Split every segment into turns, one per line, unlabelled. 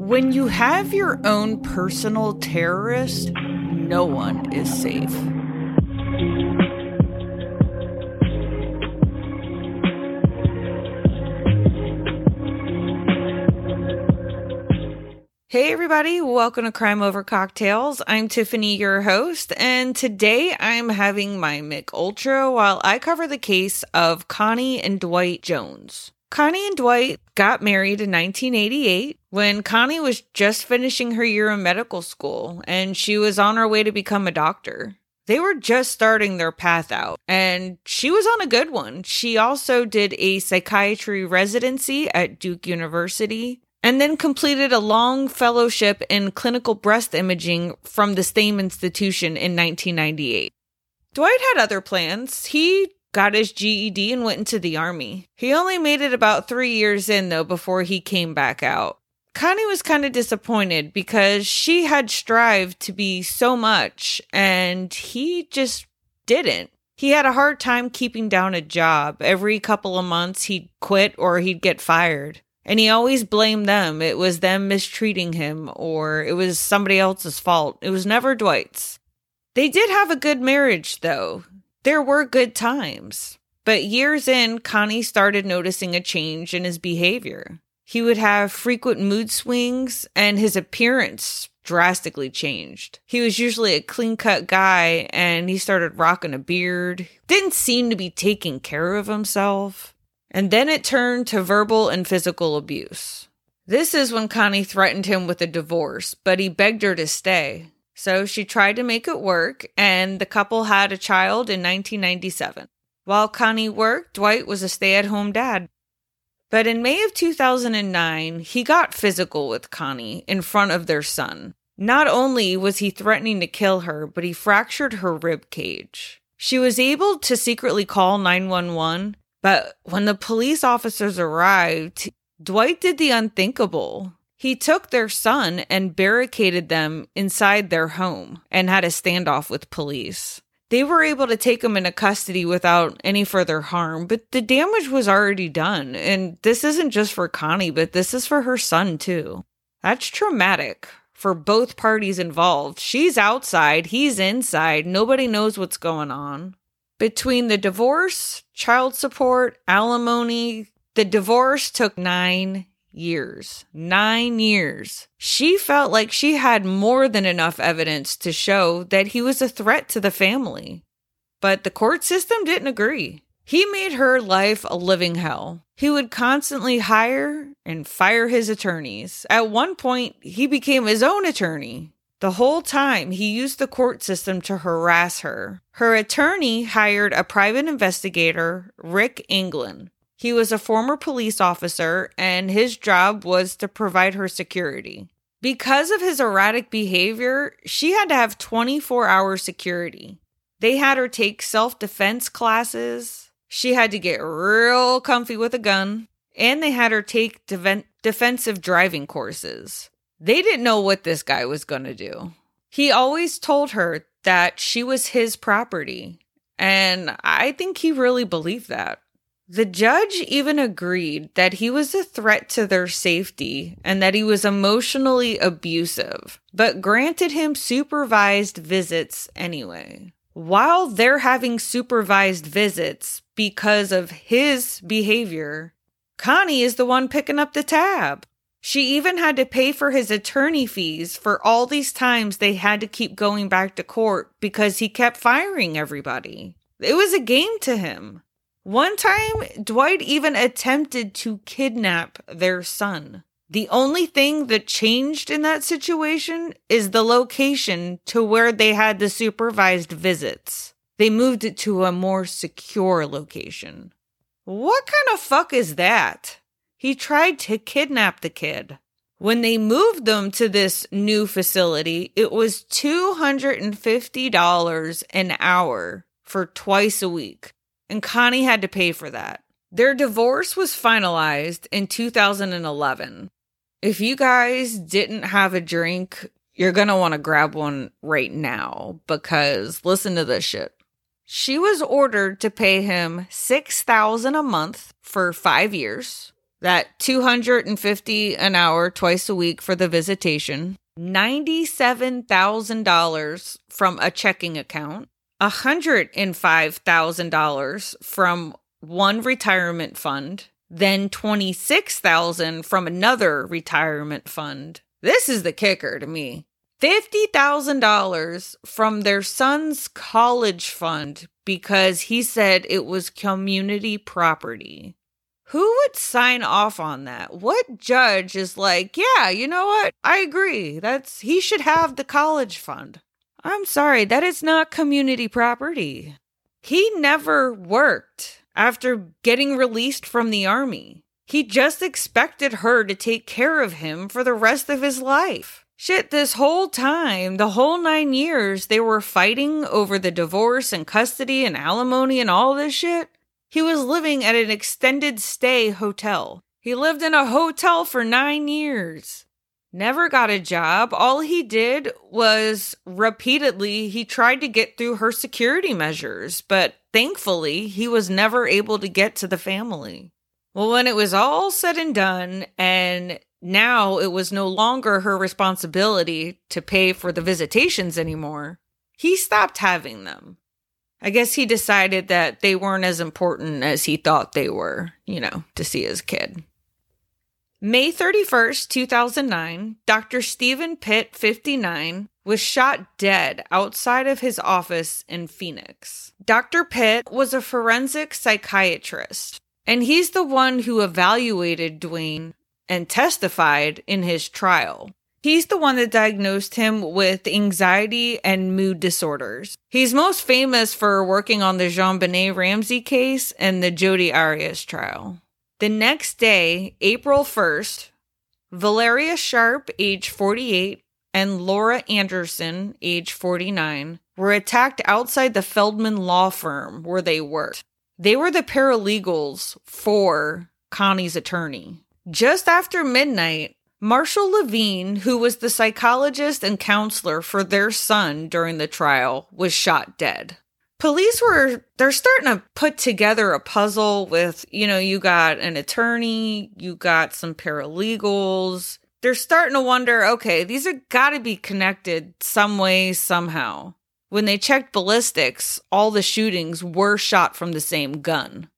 When you have your own personal terrorist, no one is safe. Hey, everybody, welcome to Crime Over Cocktails. I'm Tiffany, your host, and today I'm having my Mich Ultra while I cover the case of Connie and Dwight Jones. Connie and Dwight got married in 1988 when Connie was just finishing her year in medical school and she was on her way to become a doctor. They were just starting their path out, and she was on a good one. She also did a psychiatry residency at Duke University and then completed a long fellowship in clinical breast imaging from the same institution in 1998. Dwight had other plans. He got his GED and went into the army. He only made it about three years in, though, before he came back out. Connie was kind of disappointed because she had strived to be so much and he just didn't. He had a hard time keeping down a job. Every couple of months, he'd quit or he'd get fired. And he always blamed them. It was them mistreating him or it was somebody else's fault. It was never Dwight's. They did have a good marriage, though. There were good times. But years in, Connie started noticing a change in his behavior. He would have frequent mood swings, and his appearance drastically changed. He was usually a clean cut guy, and he started rocking a beard. Didn't seem to be taking care of himself. And then it turned to verbal and physical abuse. This is when Connie threatened him with a divorce, but he begged her to stay. So she tried to make it work, and the couple had a child in 1997. While Connie worked, Dwight was a stay at home dad. But in May of 2009, he got physical with Connie in front of their son. Not only was he threatening to kill her, but he fractured her rib cage. She was able to secretly call 911, but when the police officers arrived, Dwight did the unthinkable. He took their son and barricaded them inside their home and had a standoff with police. They were able to take him into custody without any further harm, but the damage was already done. And this isn't just for Connie, but this is for her son too. That's traumatic for both parties involved. She's outside, he's inside, nobody knows what's going on. Between the divorce, child support, alimony, the divorce took nine years. Nine years. She felt like she had more than enough evidence to show that he was a threat to the family. But the court system didn't agree. He made her life a living hell. He would constantly hire and fire his attorneys. At one point, he became his own attorney. The whole time, he used the court system to harass her. Her attorney hired a private investigator, Rick England, he was a former police officer, and his job was to provide her security. Because of his erratic behavior, she had to have 24 hour security. They had her take self defense classes. She had to get real comfy with a gun. And they had her take de- defensive driving courses. They didn't know what this guy was going to do. He always told her that she was his property. And I think he really believed that. The judge even agreed that he was a threat to their safety and that he was emotionally abusive, but granted him supervised visits anyway. While they're having supervised visits because of his behavior, Connie is the one picking up the tab. She even had to pay for his attorney fees for all these times they had to keep going back to court because he kept firing everybody. It was a game to him. One time, Dwight even attempted to kidnap their son. The only thing that changed in that situation is the location to where they had the supervised visits. They moved it to a more secure location. What kind of fuck is that? He tried to kidnap the kid. When they moved them to this new facility, it was $250 an hour for twice a week and Connie had to pay for that. Their divorce was finalized in 2011. If you guys didn't have a drink, you're going to want to grab one right now because listen to this shit. She was ordered to pay him 6000 a month for 5 years. that 250 an hour twice a week for the visitation, $97,000 from a checking account, $105,000 from one retirement fund, then 26,000 from another retirement fund. This is the kicker to me. $50,000 from their son's college fund because he said it was community property. Who would sign off on that? What judge is like, yeah, you know what? I agree. That's he should have the college fund. I'm sorry, that is not community property. He never worked after getting released from the army. He just expected her to take care of him for the rest of his life. Shit, this whole time, the whole nine years, they were fighting over the divorce and custody and alimony and all this shit. He was living at an extended stay hotel. He lived in a hotel for nine years. Never got a job. All he did was repeatedly, he tried to get through her security measures, but thankfully, he was never able to get to the family. Well, when it was all said and done, and now it was no longer her responsibility to pay for the visitations anymore. He stopped having them. I guess he decided that they weren't as important as he thought they were, you know, to see his kid. May 31st, 2009, Dr. Steven Pitt, 59, was shot dead outside of his office in Phoenix. Dr. Pitt was a forensic psychiatrist, and he's the one who evaluated Dwayne and testified in his trial. He's the one that diagnosed him with anxiety and mood disorders. He's most famous for working on the JonBenét Ramsey case and the Jodi Arias trial. The next day, April 1st, Valeria Sharp, age 48, and Laura Anderson, age 49, were attacked outside the Feldman law firm where they worked. They were the paralegals for Connie's attorney. Just after midnight, Marshall Levine, who was the psychologist and counselor for their son during the trial, was shot dead. Police were, they're starting to put together a puzzle with, you know, you got an attorney, you got some paralegals. They're starting to wonder, okay, these are gotta be connected some way, somehow. When they checked ballistics, all the shootings were shot from the same gun.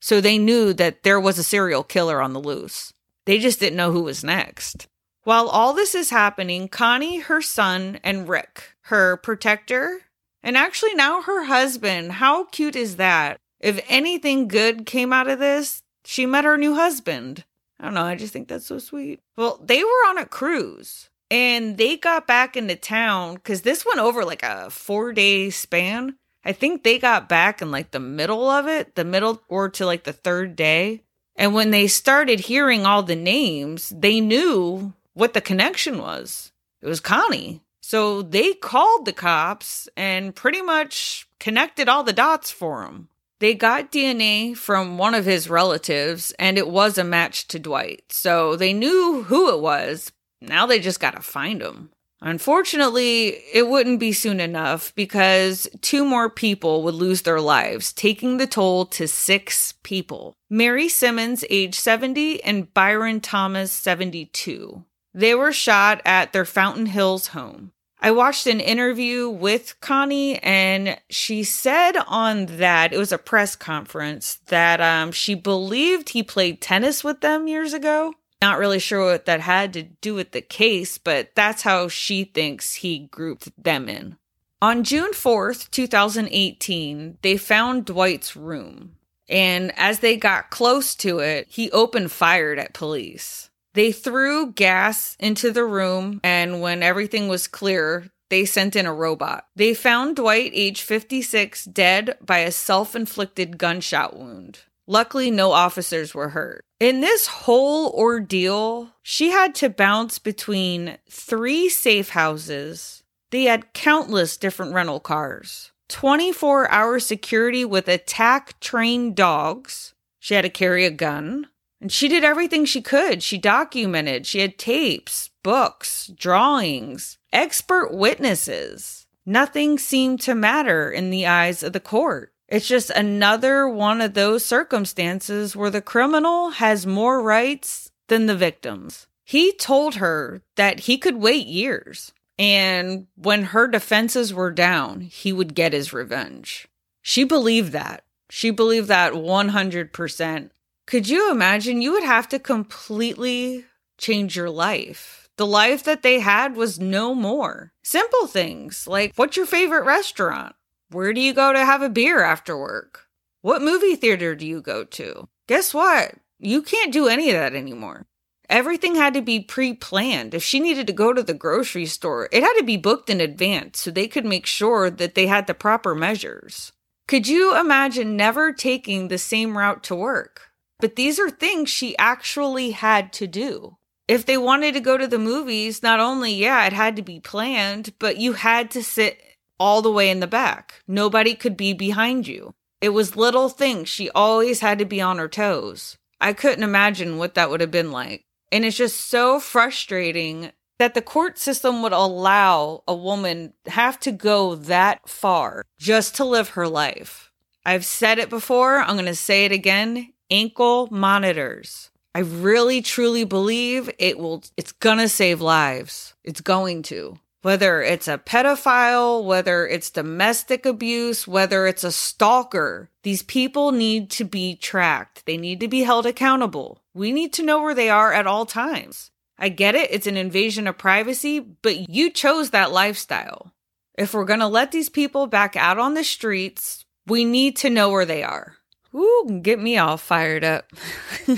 So they knew that there was a serial killer on the loose. They just didn't know who was next. While all this is happening, Connie, her son, and Rick, her protector, and actually now her husband, how cute is that? If anything good came out of this, she met her new husband. I don't know, I just think that's so sweet. Well, they were on a cruise and they got back into town because this went over like a four day span. I think they got back in like the middle of it, the middle or to like the third day. And when they started hearing all the names, they knew what the connection was. It was Connie. So they called the cops and pretty much connected all the dots for him. They got DNA from one of his relatives and it was a match to Dwight. So they knew who it was. Now they just got to find him. Unfortunately, it wouldn't be soon enough because two more people would lose their lives, taking the toll to six people. Mary Simmons, age 70, and Byron Thomas, 72. They were shot at their Fountain Hills home. I watched an interview with Connie, and she said on that, it was a press conference, that um, she believed he played tennis with them years ago. Not really sure what that had to do with the case, but that's how she thinks he grouped them in. On June 4th, 2018, they found Dwight's room. And as they got close to it, he opened fire at police. They threw gas into the room, and when everything was clear, they sent in a robot. They found Dwight, age 56, dead by a self inflicted gunshot wound. Luckily, no officers were hurt. In this whole ordeal, she had to bounce between three safe houses. They had countless different rental cars, 24 hour security with attack trained dogs. She had to carry a gun. And she did everything she could. She documented, she had tapes, books, drawings, expert witnesses. Nothing seemed to matter in the eyes of the court. It's just another one of those circumstances where the criminal has more rights than the victims. He told her that he could wait years, and when her defenses were down, he would get his revenge. She believed that. She believed that 100%. Could you imagine? You would have to completely change your life. The life that they had was no more. Simple things like what's your favorite restaurant? Where do you go to have a beer after work? What movie theater do you go to? Guess what? You can't do any of that anymore. Everything had to be pre planned. If she needed to go to the grocery store, it had to be booked in advance so they could make sure that they had the proper measures. Could you imagine never taking the same route to work? But these are things she actually had to do. If they wanted to go to the movies, not only, yeah, it had to be planned, but you had to sit all the way in the back. Nobody could be behind you. It was little things. She always had to be on her toes. I couldn't imagine what that would have been like. And it's just so frustrating that the court system would allow a woman have to go that far just to live her life. I've said it before, I'm going to say it again. Ankle monitors. I really truly believe it will it's to save lives. It's going to whether it's a pedophile, whether it's domestic abuse, whether it's a stalker, these people need to be tracked. They need to be held accountable. We need to know where they are at all times. I get it, it's an invasion of privacy, but you chose that lifestyle. If we're gonna let these people back out on the streets, we need to know where they are. Ooh, get me all fired up. all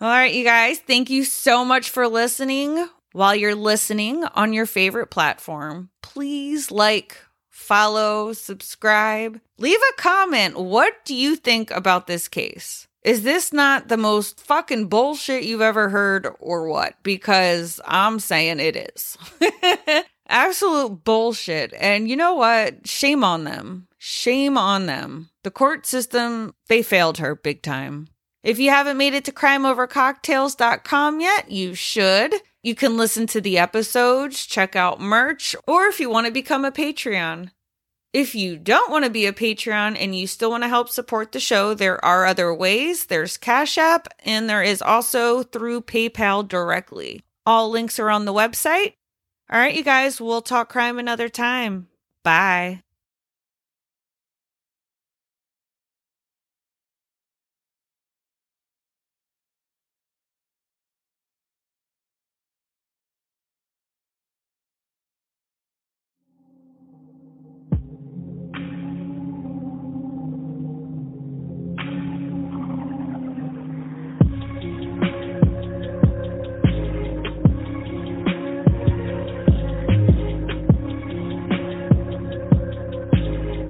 right, you guys, thank you so much for listening. While you're listening on your favorite platform, please like, follow, subscribe, leave a comment. What do you think about this case? Is this not the most fucking bullshit you've ever heard or what? Because I'm saying it is. Absolute bullshit. And you know what? Shame on them. Shame on them. The court system, they failed her big time. If you haven't made it to crimeovercocktails.com yet, you should. You can listen to the episodes, check out merch, or if you want to become a Patreon. If you don't want to be a Patreon and you still want to help support the show, there are other ways. There's Cash App, and there is also through PayPal directly. All links are on the website. All right, you guys, we'll talk crime another time. Bye.